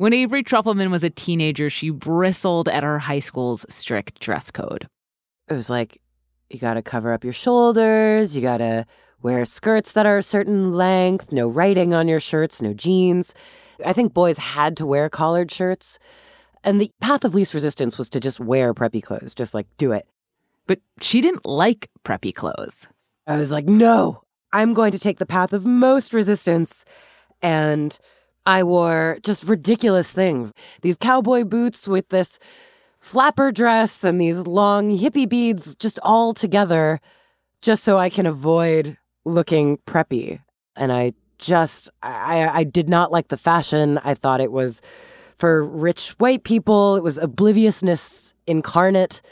When Avery Trufelman was a teenager, she bristled at her high school's strict dress code. It was like, you got to cover up your shoulders, you got to wear skirts that are a certain length, no writing on your shirts, no jeans. I think boys had to wear collared shirts. And the path of least resistance was to just wear preppy clothes, just like do it. But she didn't like preppy clothes. I was like, no, I'm going to take the path of most resistance. And I wore just ridiculous things. These cowboy boots with this flapper dress and these long hippie beads just all together just so I can avoid looking preppy. And I just, I, I did not like the fashion. I thought it was for rich white people, it was obliviousness incarnate.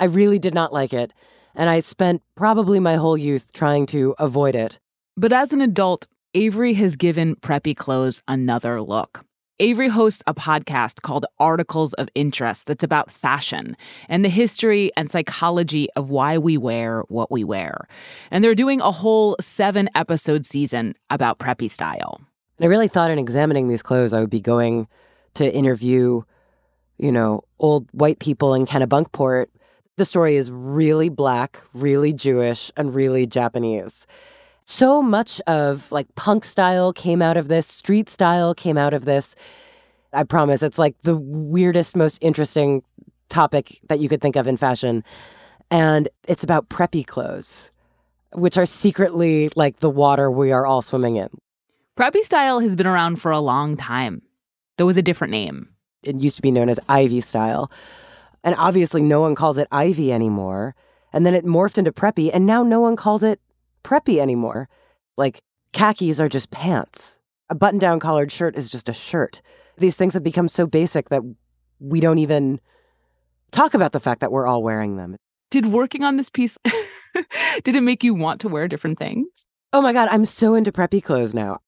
I really did not like it. And I spent probably my whole youth trying to avoid it. But as an adult, Avery has given preppy clothes another look. Avery hosts a podcast called Articles of Interest that's about fashion and the history and psychology of why we wear what we wear. And they're doing a whole seven episode season about preppy style. And I really thought in examining these clothes, I would be going to interview, you know, old white people in Kennebunkport. The story is really black, really Jewish, and really Japanese so much of like punk style came out of this, street style came out of this. I promise it's like the weirdest, most interesting topic that you could think of in fashion. And it's about preppy clothes, which are secretly like the water we are all swimming in. Preppy style has been around for a long time, though with a different name. It used to be known as Ivy style. And obviously, no one calls it Ivy anymore. And then it morphed into preppy, and now no one calls it preppy anymore. Like, khakis are just pants. A button down collared shirt is just a shirt. These things have become so basic that we don't even talk about the fact that we're all wearing them. Did working on this piece, did it make you want to wear different things? Oh my God, I'm so into preppy clothes now.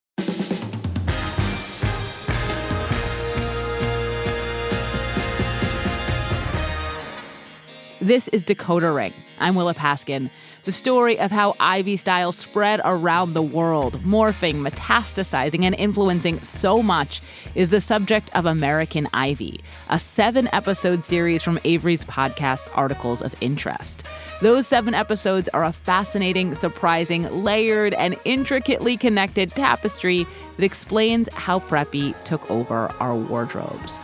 This is Decoder Ring. I'm Willa Paskin. The story of how Ivy style spread around the world, morphing, metastasizing, and influencing so much is the subject of American Ivy, a seven episode series from Avery's podcast, Articles of Interest. Those seven episodes are a fascinating, surprising, layered, and intricately connected tapestry that explains how preppy took over our wardrobes.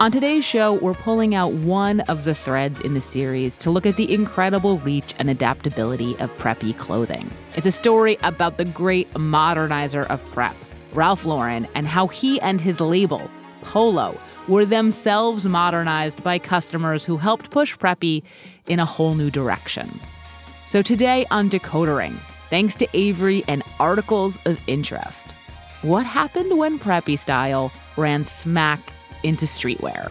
On today's show, we're pulling out one of the threads in the series to look at the incredible reach and adaptability of preppy clothing. It's a story about the great modernizer of prep, Ralph Lauren, and how he and his label, Polo, were themselves modernized by customers who helped push preppy in a whole new direction. So today on Decoder Ring, thanks to Avery and articles of interest, what happened when preppy style ran smack into streetwear.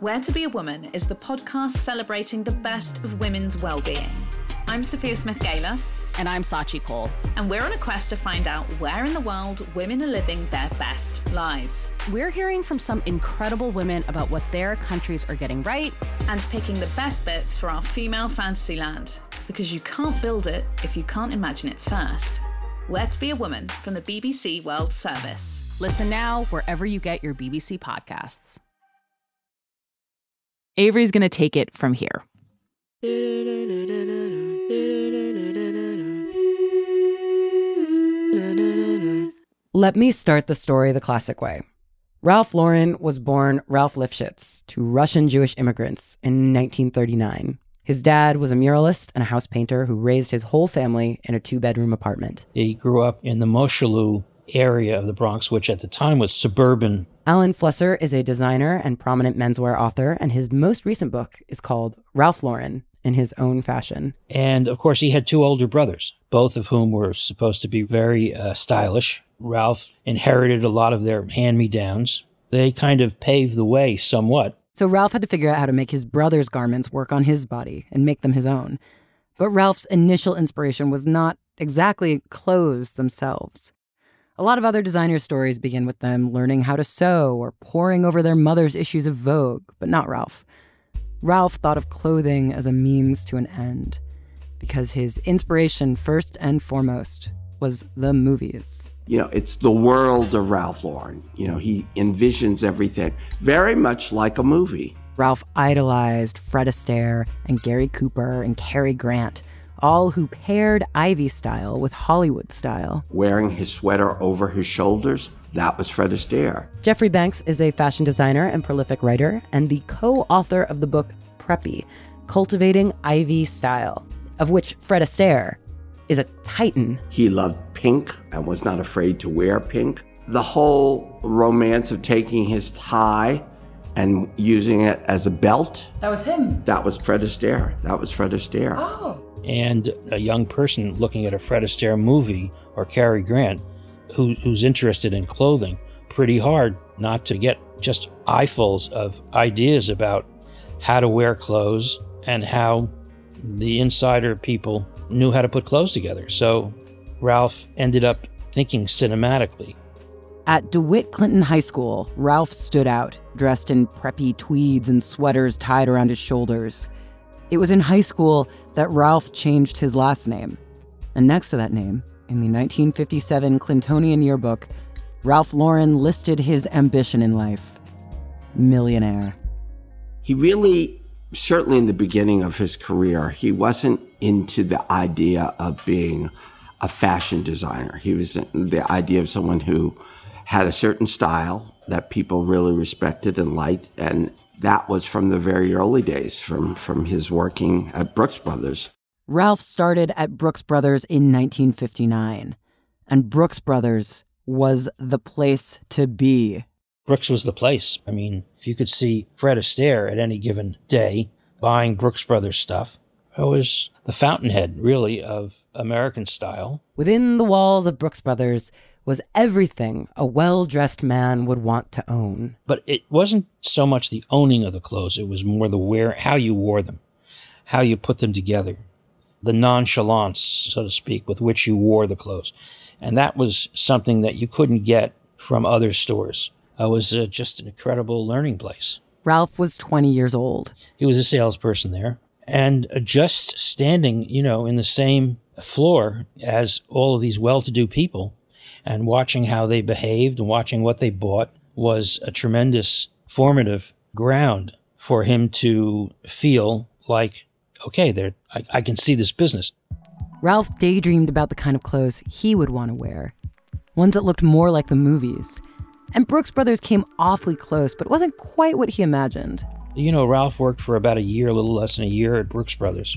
Where to Be a Woman is the podcast celebrating the best of women's well-being. I'm Sophia Smith Galer. And I'm Sachi Cole. And we're on a quest to find out where in the world women are living their best lives. We're hearing from some incredible women about what their countries are getting right. And picking the best bits for our female fantasy land. Because you can't build it if you can't imagine it first. Where to Be a Woman from the BBC World Service. Listen now wherever you get your BBC podcasts. Avery's going to take it from here. Let me start the story the classic way. Ralph Lauren was born Ralph Lifshitz to Russian Jewish immigrants in 1939. His dad was a muralist and a house painter who raised his whole family in a two bedroom apartment. He grew up in the Mosholu area of the Bronx, which at the time was suburban. Alan Flusser is a designer and prominent menswear author, and his most recent book is called Ralph Lauren in His Own Fashion. And of course, he had two older brothers, both of whom were supposed to be very uh, stylish. Ralph inherited a lot of their hand me downs. They kind of paved the way somewhat. So Ralph had to figure out how to make his brother's garments work on his body and make them his own. But Ralph's initial inspiration was not exactly clothes themselves. A lot of other designers' stories begin with them learning how to sew or poring over their mother's issues of Vogue, but not Ralph. Ralph thought of clothing as a means to an end, because his inspiration, first and foremost, was the movies. You know, it's the world of Ralph Lauren. You know, he envisions everything very much like a movie. Ralph idolized Fred Astaire and Gary Cooper and Cary Grant all who paired Ivy style with Hollywood style. Wearing his sweater over his shoulders, that was Fred Astaire. Jeffrey Banks is a fashion designer and prolific writer, and the co author of the book Preppy Cultivating Ivy Style, of which Fred Astaire is a titan. He loved pink and was not afraid to wear pink. The whole romance of taking his tie and using it as a belt. That was him. That was Fred Astaire. That was Fred Astaire. Oh and a young person looking at a Fred Astaire movie or Cary Grant who, who's interested in clothing pretty hard not to get just eyefuls of ideas about how to wear clothes and how the insider people knew how to put clothes together. So Ralph ended up thinking cinematically. At DeWitt Clinton High School, Ralph stood out, dressed in preppy tweeds and sweaters tied around his shoulders. It was in high school that Ralph changed his last name. And next to that name, in the 1957 Clintonian yearbook, Ralph Lauren listed his ambition in life millionaire. He really, certainly in the beginning of his career, he wasn't into the idea of being a fashion designer. He was the idea of someone who had a certain style that people really respected and liked and that was from the very early days, from, from his working at Brooks Brothers. Ralph started at Brooks Brothers in 1959, and Brooks Brothers was the place to be. Brooks was the place. I mean, if you could see Fred Astaire at any given day buying Brooks Brothers stuff, it was the fountainhead, really, of American style. Within the walls of Brooks Brothers, was everything a well dressed man would want to own. But it wasn't so much the owning of the clothes, it was more the wear, how you wore them, how you put them together, the nonchalance, so to speak, with which you wore the clothes. And that was something that you couldn't get from other stores. It was uh, just an incredible learning place. Ralph was 20 years old. He was a salesperson there. And uh, just standing, you know, in the same floor as all of these well to do people and watching how they behaved and watching what they bought was a tremendous formative ground for him to feel like, okay, there, I, I can see this business. Ralph daydreamed about the kind of clothes he would want to wear, ones that looked more like the movies. And Brooks Brothers came awfully close, but wasn't quite what he imagined. You know, Ralph worked for about a year, a little less than a year at Brooks Brothers.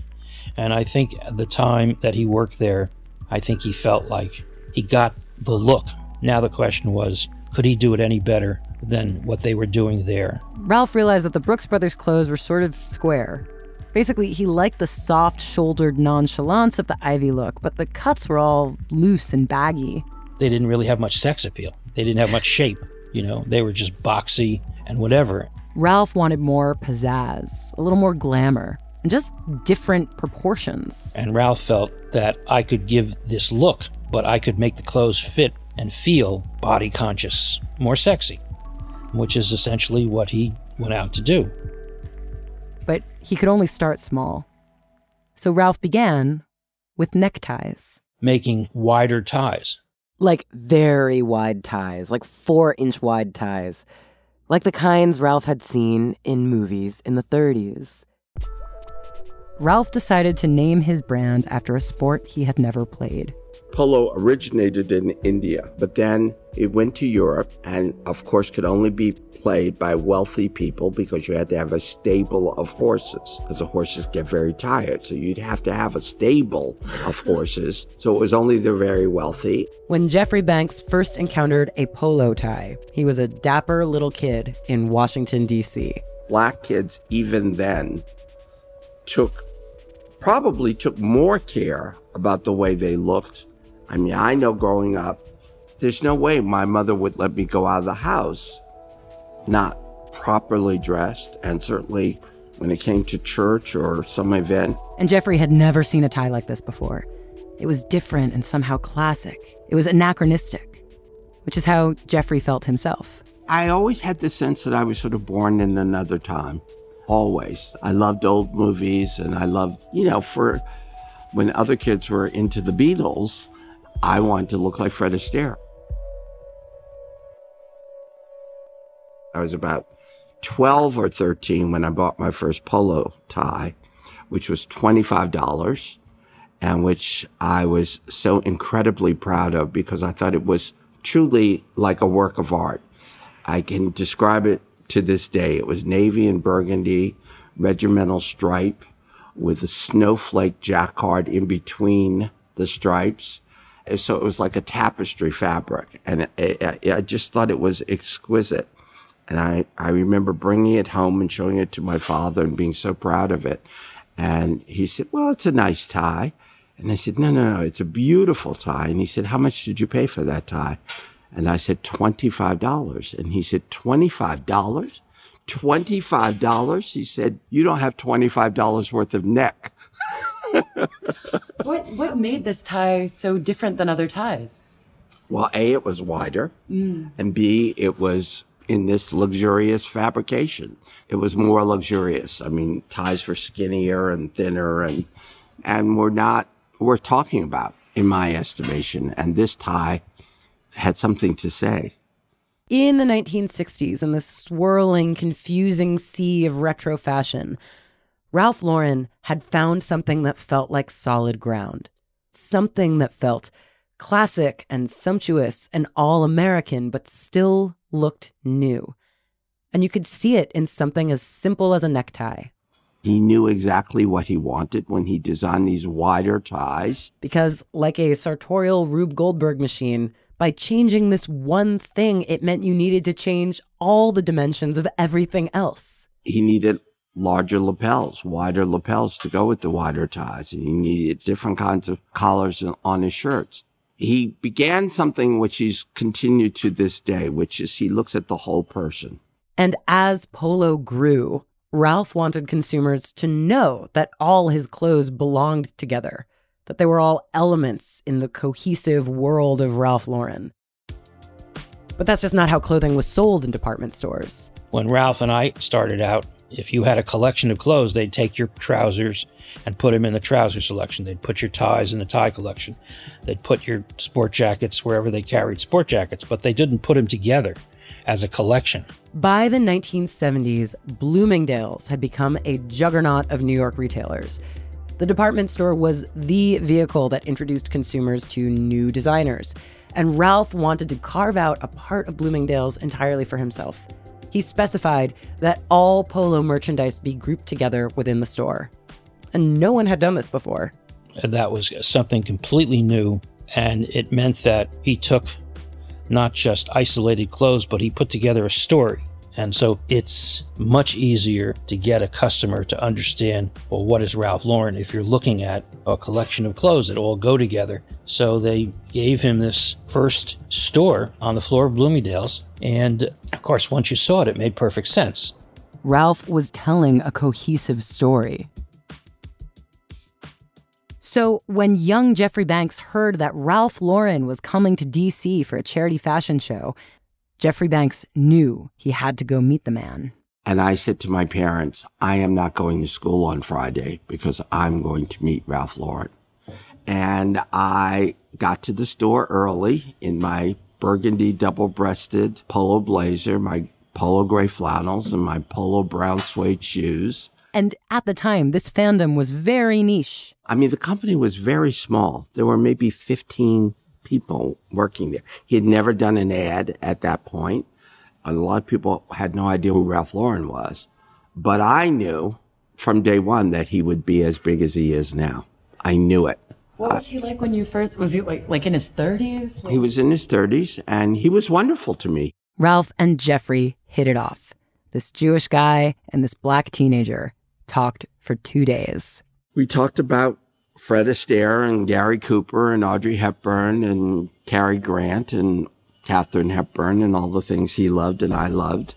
And I think at the time that he worked there, I think he felt like he got the look. Now the question was, could he do it any better than what they were doing there? Ralph realized that the Brooks Brothers clothes were sort of square. Basically, he liked the soft shouldered nonchalance of the Ivy look, but the cuts were all loose and baggy. They didn't really have much sex appeal. They didn't have much shape. You know, they were just boxy and whatever. Ralph wanted more pizzazz, a little more glamour, and just different proportions. And Ralph felt that I could give this look but I could make the clothes fit and feel body conscious, more sexy, which is essentially what he went out to do. But he could only start small. So Ralph began with neckties. Making wider ties. Like very wide ties, like four inch wide ties. Like the kinds Ralph had seen in movies in the 30s. Ralph decided to name his brand after a sport he had never played Polo originated in India, but then it went to Europe and, of course, could only be played by wealthy people because you had to have a stable of horses because the horses get very tired. So you'd have to have a stable of horses. So it was only the very wealthy. When Jeffrey Banks first encountered a polo tie, he was a dapper little kid in Washington, D.C. Black kids, even then, took probably took more care about the way they looked. I mean, I know growing up, there's no way my mother would let me go out of the house not properly dressed, and certainly when it came to church or some event. And Jeffrey had never seen a tie like this before. It was different and somehow classic. It was anachronistic, which is how Jeffrey felt himself. I always had the sense that I was sort of born in another time. Always. I loved old movies and I loved, you know, for when other kids were into the Beatles, I wanted to look like Fred Astaire. I was about 12 or 13 when I bought my first polo tie, which was $25 and which I was so incredibly proud of because I thought it was truly like a work of art. I can describe it to this day. It was navy and burgundy, regimental stripe with a snowflake jacquard in between the stripes. So it was like a tapestry fabric. And it, it, I just thought it was exquisite. And I, I remember bringing it home and showing it to my father and being so proud of it. And he said, Well, it's a nice tie. And I said, No, no, no, it's a beautiful tie. And he said, How much did you pay for that tie? And I said, $25. And he said, $25? $25? He said, You don't have $25 worth of neck. what, what made this tie so different than other ties? Well, A, it was wider, mm. and B, it was in this luxurious fabrication. It was more luxurious. I mean, ties were skinnier and thinner and and were not worth talking about in my estimation. And this tie had something to say. In the 1960s, in the swirling, confusing sea of retro fashion, Ralph Lauren had found something that felt like solid ground. Something that felt classic and sumptuous and all American, but still looked new. And you could see it in something as simple as a necktie. He knew exactly what he wanted when he designed these wider ties. Because, like a sartorial Rube Goldberg machine, by changing this one thing, it meant you needed to change all the dimensions of everything else. He needed larger lapels, wider lapels to go with the wider ties. And he needed different kinds of collars on his shirts he began something which he's continued to this day, which is he looks at the whole person. And as Polo grew, Ralph wanted consumers to know that all his clothes belonged together, that they were all elements in the cohesive world of Ralph Lauren. But that's just not how clothing was sold in department stores. When Ralph and I started out, if you had a collection of clothes, they'd take your trousers and put them in the trouser selection. They'd put your ties in the tie collection. They'd put your sport jackets wherever they carried sport jackets, but they didn't put them together as a collection. By the 1970s, Bloomingdale's had become a juggernaut of New York retailers. The department store was the vehicle that introduced consumers to new designers, and Ralph wanted to carve out a part of Bloomingdale's entirely for himself. He specified that all polo merchandise be grouped together within the store and no one had done this before. And that was something completely new, and it meant that he took not just isolated clothes, but he put together a story. And so it's much easier to get a customer to understand, well, what is Ralph Lauren if you're looking at a collection of clothes that all go together. So they gave him this first store on the floor of Bloomingdale's. And of course, once you saw it, it made perfect sense. Ralph was telling a cohesive story. So, when young Jeffrey Banks heard that Ralph Lauren was coming to DC for a charity fashion show, Jeffrey Banks knew he had to go meet the man. And I said to my parents, I am not going to school on Friday because I'm going to meet Ralph Lauren. And I got to the store early in my burgundy double breasted polo blazer, my polo gray flannels, and my polo brown suede shoes. And at the time, this fandom was very niche. I mean, the company was very small. There were maybe 15 people working there. He had never done an ad at that point. A lot of people had no idea who Ralph Lauren was. But I knew from day one that he would be as big as he is now. I knew it. What was he like when you first? Was he like like in his thirties? He was in his 30s and he was wonderful to me. Ralph and Jeffrey hit it off. This Jewish guy and this black teenager talked for two days. We talked about Fred Astaire and Gary Cooper and Audrey Hepburn and Cary Grant and Katharine Hepburn and all the things he loved and I loved.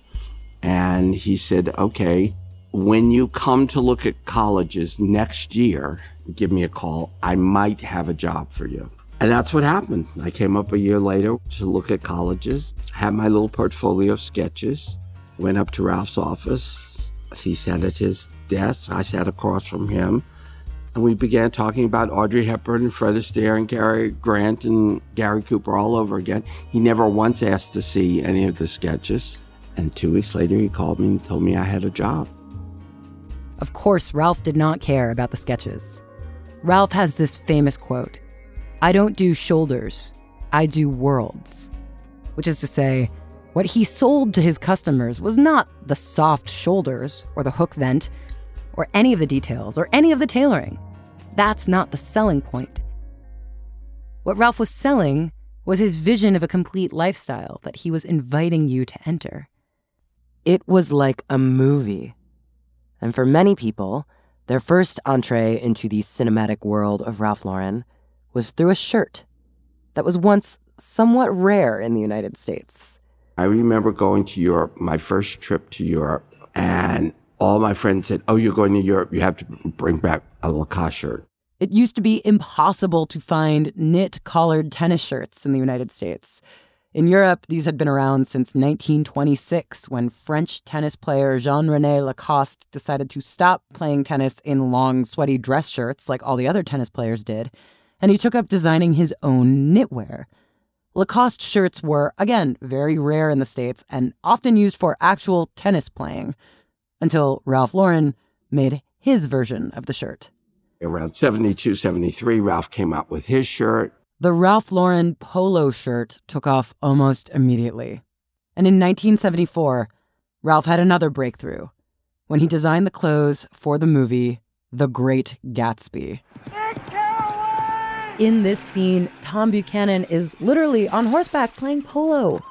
And he said, okay, when you come to look at colleges next year, give me a call. I might have a job for you. And that's what happened. I came up a year later to look at colleges, had my little portfolio of sketches, went up to Ralph's office. He sat at his desk. I sat across from him. And we began talking about Audrey Hepburn and Fred Astaire and Cary Grant and Gary Cooper all over again. He never once asked to see any of the sketches. And two weeks later, he called me and told me I had a job. Of course, Ralph did not care about the sketches. Ralph has this famous quote I don't do shoulders, I do worlds. Which is to say, what he sold to his customers was not the soft shoulders or the hook vent or any of the details or any of the tailoring. That's not the selling point. What Ralph was selling was his vision of a complete lifestyle that he was inviting you to enter. It was like a movie. And for many people, their first entree into the cinematic world of Ralph Lauren was through a shirt that was once somewhat rare in the United States. I remember going to Europe, my first trip to Europe, and all my friends said, Oh, you're going to Europe, you have to bring back a Lacoste shirt. It used to be impossible to find knit collared tennis shirts in the United States. In Europe, these had been around since 1926 when French tennis player Jean Rene Lacoste decided to stop playing tennis in long, sweaty dress shirts like all the other tennis players did, and he took up designing his own knitwear. Lacoste shirts were, again, very rare in the States and often used for actual tennis playing, until Ralph Lauren made his version of the shirt. Around 72, 73, Ralph came out with his shirt. The Ralph Lauren polo shirt took off almost immediately. And in 1974, Ralph had another breakthrough when he designed the clothes for the movie The Great Gatsby. In this scene, Tom Buchanan is literally on horseback playing polo,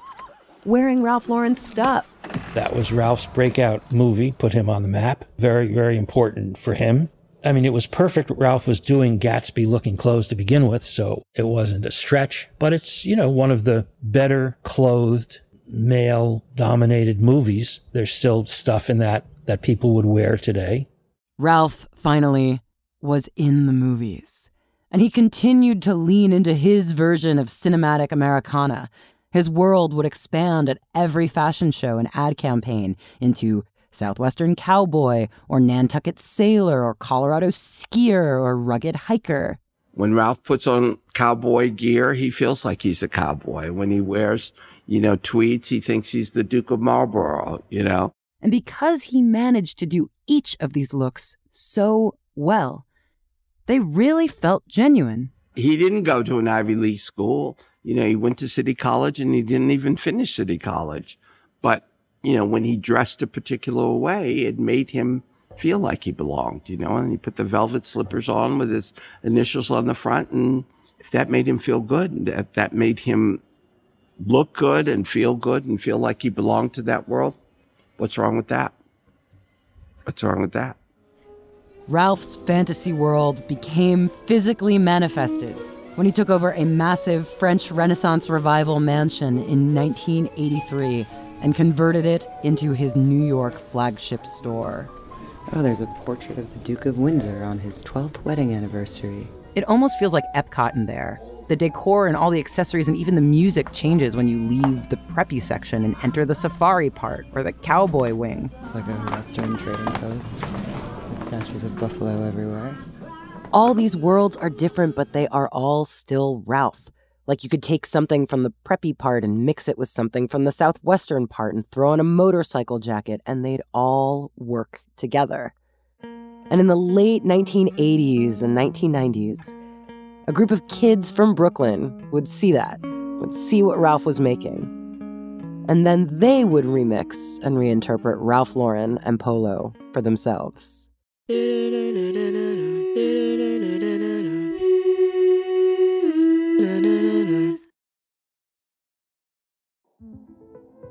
wearing Ralph Lauren's stuff. That was Ralph's breakout movie, put him on the map. Very, very important for him. I mean, it was perfect. Ralph was doing Gatsby looking clothes to begin with, so it wasn't a stretch. But it's, you know, one of the better clothed, male dominated movies. There's still stuff in that that people would wear today. Ralph finally was in the movies. And he continued to lean into his version of cinematic Americana. His world would expand at every fashion show and ad campaign into Southwestern cowboy or Nantucket sailor or Colorado skier or rugged hiker. When Ralph puts on cowboy gear, he feels like he's a cowboy. When he wears, you know, tweeds, he thinks he's the Duke of Marlborough, you know. And because he managed to do each of these looks so well, they really felt genuine. He didn't go to an Ivy League school. You know, he went to City College and he didn't even finish City College. But, you know, when he dressed a particular way, it made him feel like he belonged, you know, and he put the velvet slippers on with his initials on the front. And if that made him feel good, that, that made him look good and feel good and feel like he belonged to that world, what's wrong with that? What's wrong with that? Ralph's fantasy world became physically manifested when he took over a massive French Renaissance revival mansion in 1983 and converted it into his New York flagship store. Oh, there's a portrait of the Duke of Windsor on his 12th wedding anniversary. It almost feels like Epcot in there. The decor and all the accessories and even the music changes when you leave the preppy section and enter the safari part or the cowboy wing. It's like a Western trading post with statues of buffalo everywhere. All these worlds are different, but they are all still Ralph. Like you could take something from the preppy part and mix it with something from the southwestern part and throw on a motorcycle jacket, and they'd all work together. And in the late 1980s and 1990s, a group of kids from Brooklyn would see that, would see what Ralph was making. And then they would remix and reinterpret Ralph Lauren and Polo for themselves.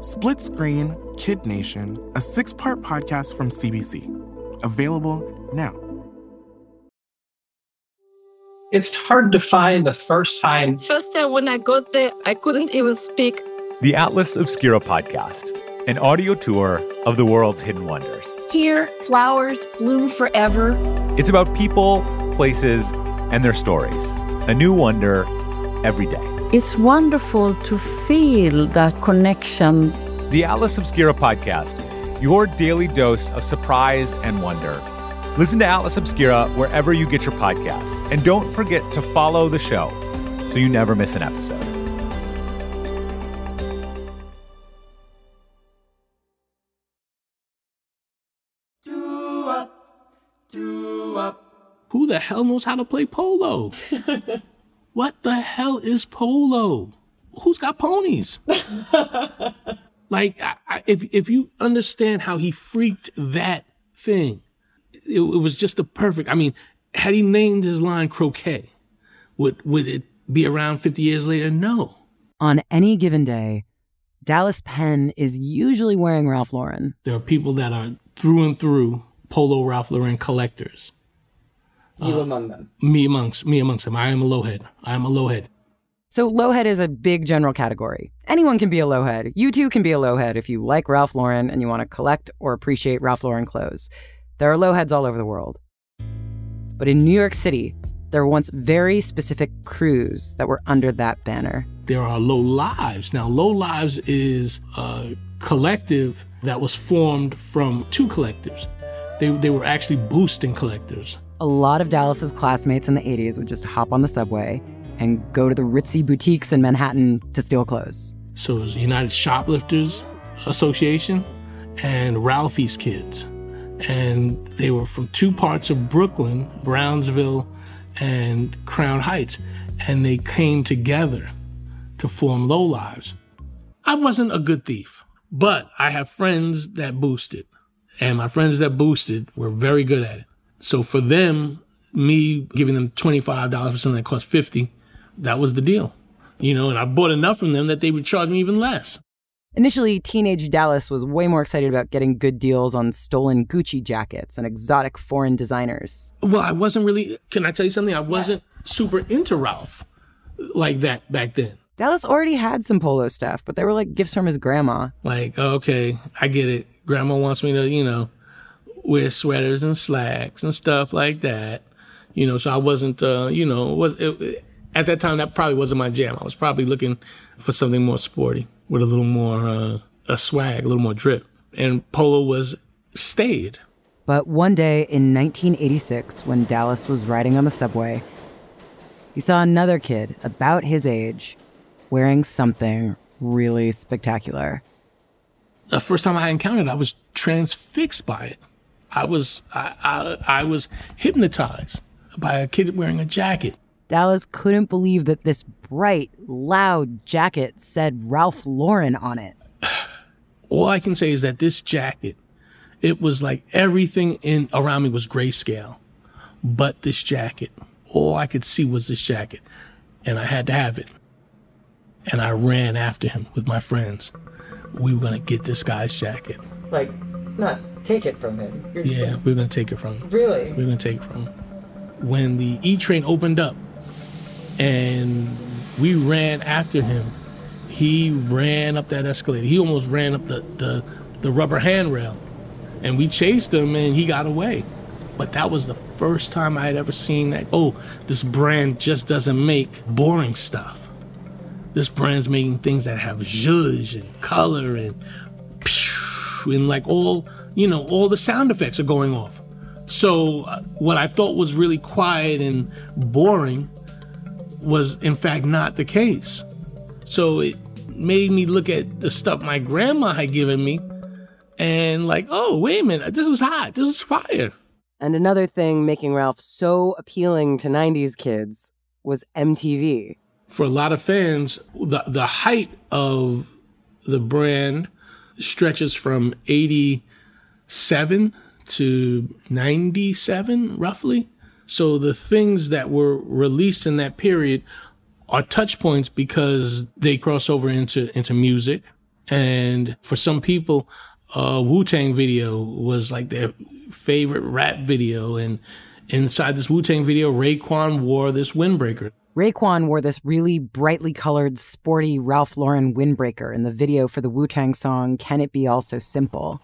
Split Screen Kid Nation, a six part podcast from CBC. Available now. It's hard to find the first time. First time when I got there, I couldn't even speak. The Atlas Obscura podcast, an audio tour of the world's hidden wonders. Here, flowers bloom forever. It's about people, places, and their stories. A new wonder every day. It's wonderful to feel that connection. The Atlas Obscura podcast, your daily dose of surprise and wonder. Listen to Atlas Obscura wherever you get your podcasts. And don't forget to follow the show so you never miss an episode. Who the hell knows how to play polo? what the hell is polo? Who's got ponies? like, I, I, if if you understand how he freaked that thing, it, it was just the perfect. I mean, had he named his line croquet, would would it be around fifty years later? No. On any given day, Dallas Penn is usually wearing Ralph Lauren. There are people that are through and through polo Ralph Lauren collectors. You uh, among them. Me amongst me amongst them. I am a lowhead. I am a lowhead. So lowhead is a big general category. Anyone can be a lowhead. You too can be a lowhead if you like Ralph Lauren and you want to collect or appreciate Ralph Lauren clothes. There are lowheads all over the world. But in New York City, there were once very specific crews that were under that banner. There are Low Lives. Now, Low Lives is a collective that was formed from two collectives. They, they were actually boosting collectives. A lot of Dallas's classmates in the 80s would just hop on the subway and go to the ritzy boutiques in Manhattan to steal clothes. So it was United Shoplifters Association and Ralphie's Kids. And they were from two parts of Brooklyn, Brownsville and Crown Heights. And they came together to form Low Lives. I wasn't a good thief, but I have friends that boosted. And my friends that boosted were very good at it. So for them, me giving them $25 for something that cost 50, that was the deal. You know, and I bought enough from them that they would charge me even less. Initially, teenage Dallas was way more excited about getting good deals on stolen Gucci jackets and exotic foreign designers. Well, I wasn't really, can I tell you something? I wasn't super into Ralph like that back then. Dallas already had some polo stuff, but they were like gifts from his grandma. Like, okay, I get it. Grandma wants me to, you know, wear sweaters and slacks and stuff like that. You know, so I wasn't, uh, you know, was it, at that time that probably wasn't my jam. I was probably looking for something more sporty with a little more uh, a swag, a little more drip. And polo was stayed. But one day in 1986, when Dallas was riding on the subway, he saw another kid about his age wearing something really spectacular. The first time I encountered it, I was transfixed by it. I was I, I, I was hypnotized by a kid wearing a jacket. Dallas couldn't believe that this bright, loud jacket said Ralph Lauren on it. All I can say is that this jacket, it was like everything in around me was grayscale, but this jacket. All I could see was this jacket, and I had to have it. And I ran after him with my friends. We were gonna get this guy's jacket. Like, not take it from him. You're yeah, we are gonna take it from him. Really? We are gonna take it from him. When the E train opened up, and we ran after him, he ran up that escalator. He almost ran up the the, the rubber handrail, and we chased him, and he got away. But that was the first time I had ever seen that. Oh, this brand just doesn't make boring stuff. This brand's making things that have zhuzh and color and and like all you know all the sound effects are going off. So uh, what I thought was really quiet and boring was in fact not the case. So it made me look at the stuff my grandma had given me and like, oh, wait a minute, this is hot. This is fire. And another thing making Ralph so appealing to 90s kids was MTV. For a lot of fans, the, the height of the brand stretches from 87 to 97, roughly. So the things that were released in that period are touch points because they cross over into, into music. And for some people, uh, Wu Tang video was like their favorite rap video. And inside this Wu Tang video, Raekwon wore this windbreaker. Raekwon wore this really brightly colored, sporty Ralph Lauren windbreaker in the video for the Wu Tang song Can It Be All So Simple?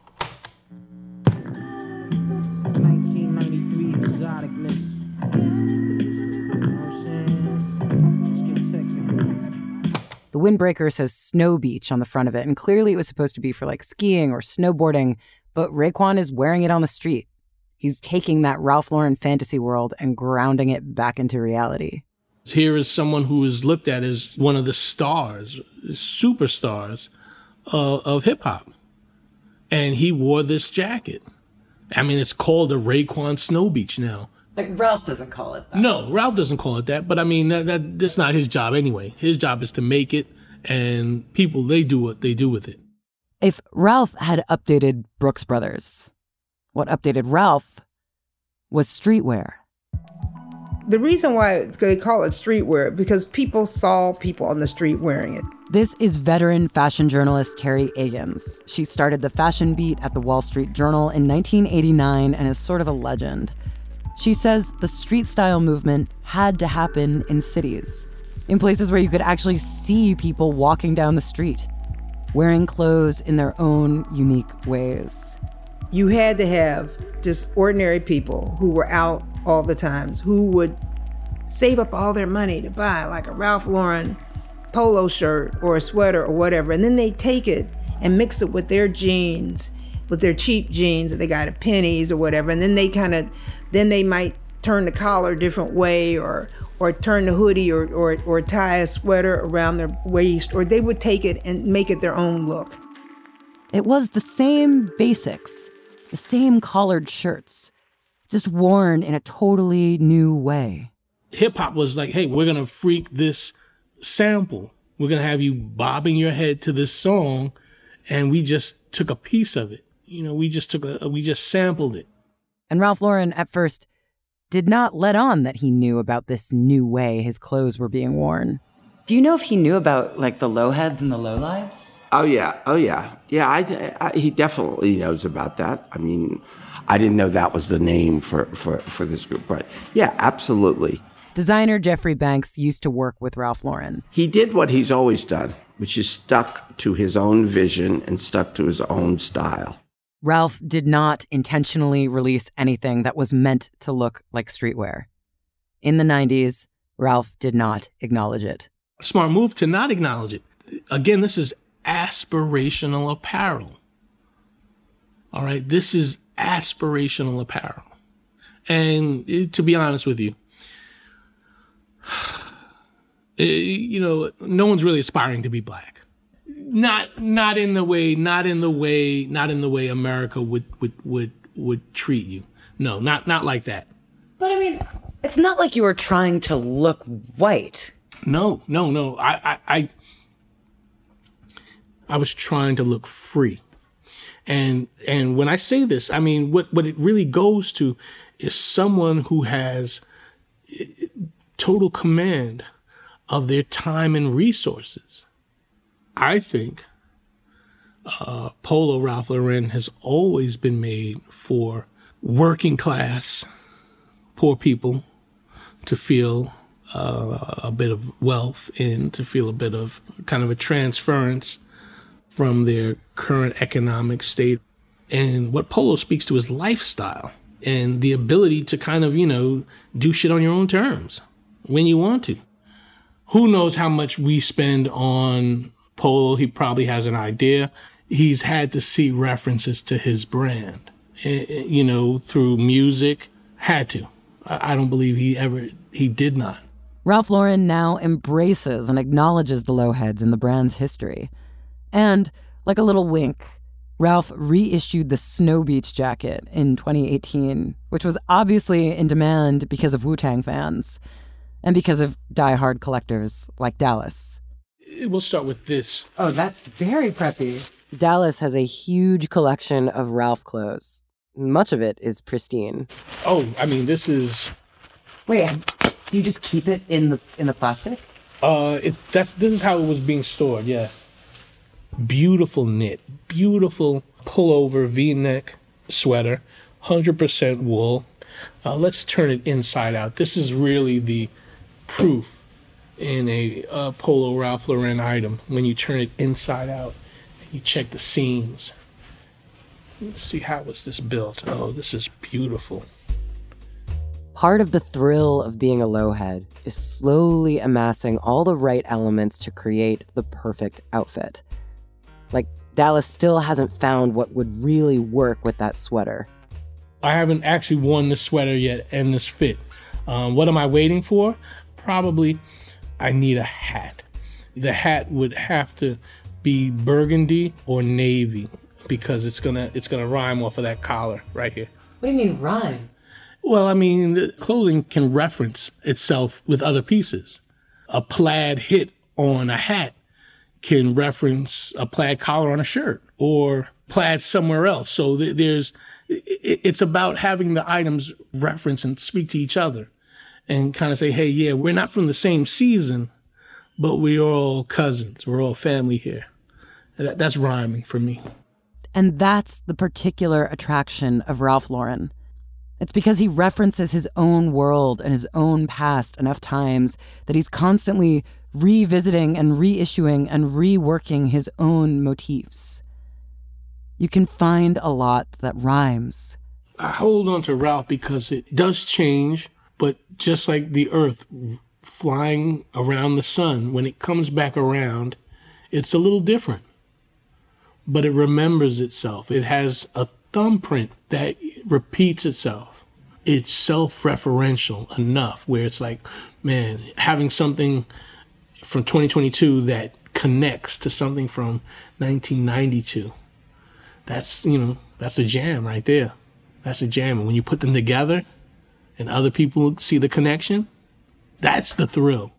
The windbreaker says Snow Beach on the front of it, and clearly it was supposed to be for like skiing or snowboarding, but Raekwon is wearing it on the street. He's taking that Ralph Lauren fantasy world and grounding it back into reality. Here is someone who is looked at as one of the stars, superstars uh, of hip hop. And he wore this jacket. I mean, it's called a Raekwon Snow Beach now. Like Ralph doesn't call it that. No, Ralph doesn't call it that. But I mean, that, that that's not his job anyway. His job is to make it, and people they do what they do with it. If Ralph had updated Brooks Brothers, what updated Ralph was streetwear. The reason why they call it streetwear because people saw people on the street wearing it. This is veteran fashion journalist Teri Agins. She started the fashion beat at the Wall Street Journal in 1989 and is sort of a legend. She says the street style movement had to happen in cities, in places where you could actually see people walking down the street, wearing clothes in their own unique ways. You had to have just ordinary people who were out all the times who would save up all their money to buy like a Ralph Lauren polo shirt or a sweater or whatever. And then they take it and mix it with their jeans, with their cheap jeans that they got at Penney's or whatever. And then they kind of, then they might turn the collar a different way or or turn the hoodie or, or, or tie a sweater around their waist, or they would take it and make it their own look. It was the same basics, the same collared shirts, just worn in a totally new way. Hip hop was like, hey, we're going to freak this sample. We're going to have you bobbing your head to this song. And we just took a piece of it. You know, we just took a, we just sampled it. And Ralph Lauren, at first, did not let on that he knew about this new way his clothes were being worn. Do you know if he knew about like the low heads and the low lives? Oh yeah, oh yeah, yeah. I, I, he definitely knows about that. I mean, I didn't know that was the name for for for this group, but yeah, absolutely. Designer Jeffrey Banks used to work with Ralph Lauren. He did what he's always done, which is stuck to his own vision and stuck to his own style. Ralph did not intentionally release anything that was meant to look like streetwear. In the 90s, Ralph did not acknowledge it. Smart move to not acknowledge it. Again, this is aspirational apparel. All right, this is aspirational apparel. And eh, to be honest with you, eh, you know, no one's really aspiring to be black not not in the way not in the way not in the way America would would would would treat you. No, not not like that. But I mean, it's not like you were trying to look white. No, no, no. I I I, I was trying to look free. And and when I say this, I mean what what it really goes to is someone who has eh, total command of their time and resources I think uh, Polo Ralph Lauren has always been made for working class, poor people to feel uh, a bit of wealth in, to feel a bit of kind of a transference from their current economic state. And what Polo speaks to is lifestyle. and the ability to kind of, you know, do shit on your own terms when you want to. Who knows how much we spend on Polo? He probably has an idea. He's had to see references to his brand, eh, eh, you know, through music. Had to. I don't believe he ever, he did not. Ralph Lauren now embraces and acknowledges the Low-Heads in the brand's history. And, like a little wink, Ralph reissued the Snow Beach jacket in 2018, which was obviously in demand because of Wu Tang fans and because of die-hard collectors like Dallas. We'll start with this. Oh, that's very preppy. Dallas has a huge collection of Ralph clothes. Much of it is pristine. Oh, I mean, this is. Wait, do you just keep it in the in the plastic? Uh, it, that's this is how it was being stored. Yes, beautiful knit, beautiful pullover V-neck sweater, hundred percent wool. Uh, let's turn it inside out. This is really the proof in a uh, Polo Ralph Lauren item when you turn it inside out and you check the seams. Let's see how was this built. Oh, this is beautiful. Part of the thrill of being a Lohead is slowly amassing all the right elements to create the perfect outfit. Like, Dallas still hasn't found what would really work with that sweater. I haven't actually worn this sweater yet and this fit. Um, what am I waiting for? Probably I need a hat. The hat would have to be burgundy or navy because it's gonna it's gonna rhyme off of that collar right here. What do you mean rhyme? Well, I mean, the clothing can reference itself with other pieces. A plaid hit on a hat can reference a plaid collar on a shirt or plaid somewhere else. So th- there's, it's about having the items reference and speak to each other and kind of say, hey, yeah, we're not from the same season, but we're all cousins. We're all family here. That, that's rhyming for me. And that's the particular attraction of Ralph Lauren. It's because he references his own world and his own past enough times that he's constantly revisiting and reissuing and reworking his own motifs. You can find a lot that rhymes. I hold on to Ralph because it does change, but just like the earth flying around the sun, when it comes back around, it's a little different. But it remembers itself. It has a thumbprint that repeats itself. It's self referential enough where it's like, man, having something from 2022 that connects to something from 1992. That's, you know, that's a jam right there. That's a jam. And when you put them together and other people see the connection, that's the thrill.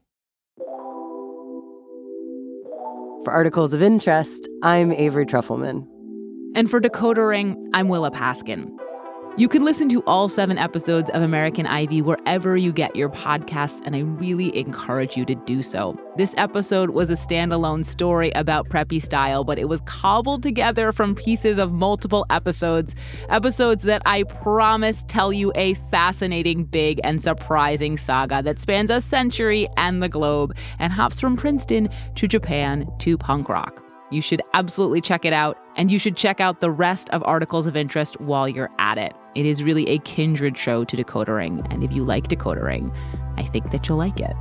For articles of interest, I'm Avery Trufelman. And for Decoder Ring, I'm Willa Paskin. You can listen to all seven episodes of American Ivy wherever you get your podcasts, and I really encourage you to do so. This episode was a standalone story about preppy style, but it was cobbled together from pieces of multiple episodes. Episodes that I promise tell you a fascinating, big, and surprising saga that spans a century and the globe and hops from Princeton to Japan to punk rock. You should absolutely check it out, and you should check out the rest of Articles of Interest while you're at it. It is really a kindred show to Decoder Ring, and if you like Decoder Ring, I think that you'll like it.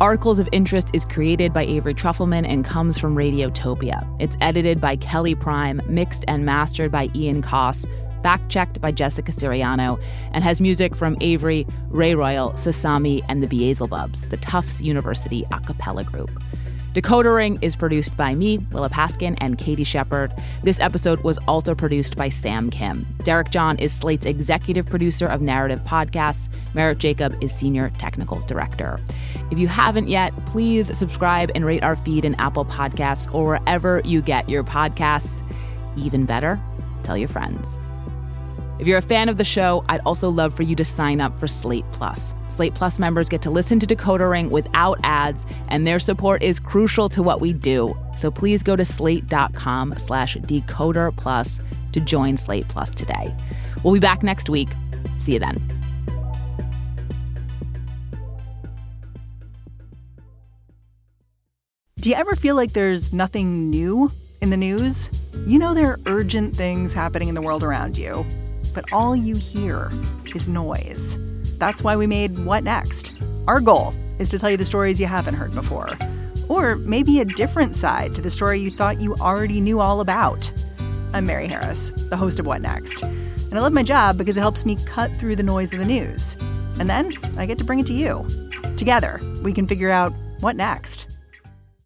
Articles of Interest is created by Avery Trufelman and comes from Radiotopia. It's edited by Kelly Prime, mixed and mastered by Ian Coss, fact checked by Jessica Siriano, and has music from Avery, Ray Royal, Sasami, and the Beelzebubs, the Tufts University a cappella group. Decoder Ring is produced by me, Willa Paskin, and Katie Shepard. This episode was also produced by Sam Kim. Derek John is Slate's executive producer of narrative podcasts. Merritt Jacob is senior technical director. If you haven't yet, please subscribe and rate our feed in Apple Podcasts or wherever you get your podcasts. Even better, tell your friends. If you're a fan of the show, I'd also love for you to sign up for Slate Plus. Slate Plus members get to listen to Decoder Ring without ads, and their support is crucial to what we do. So please go to slate.com slash decoder plus to join Slate Plus today. We'll be back next week. See you then. Do you ever feel like there's nothing new in the news? You know there are urgent things happening in the world around you but all you hear is noise. That's why we made What Next? Our goal is to tell you the stories you haven't heard before, or maybe a different side to the story you thought you already knew all about. I'm Mary Harris, the host of What Next, and I love my job because it helps me cut through the noise of the news. And then I get to bring it to you. Together, we can figure out what next.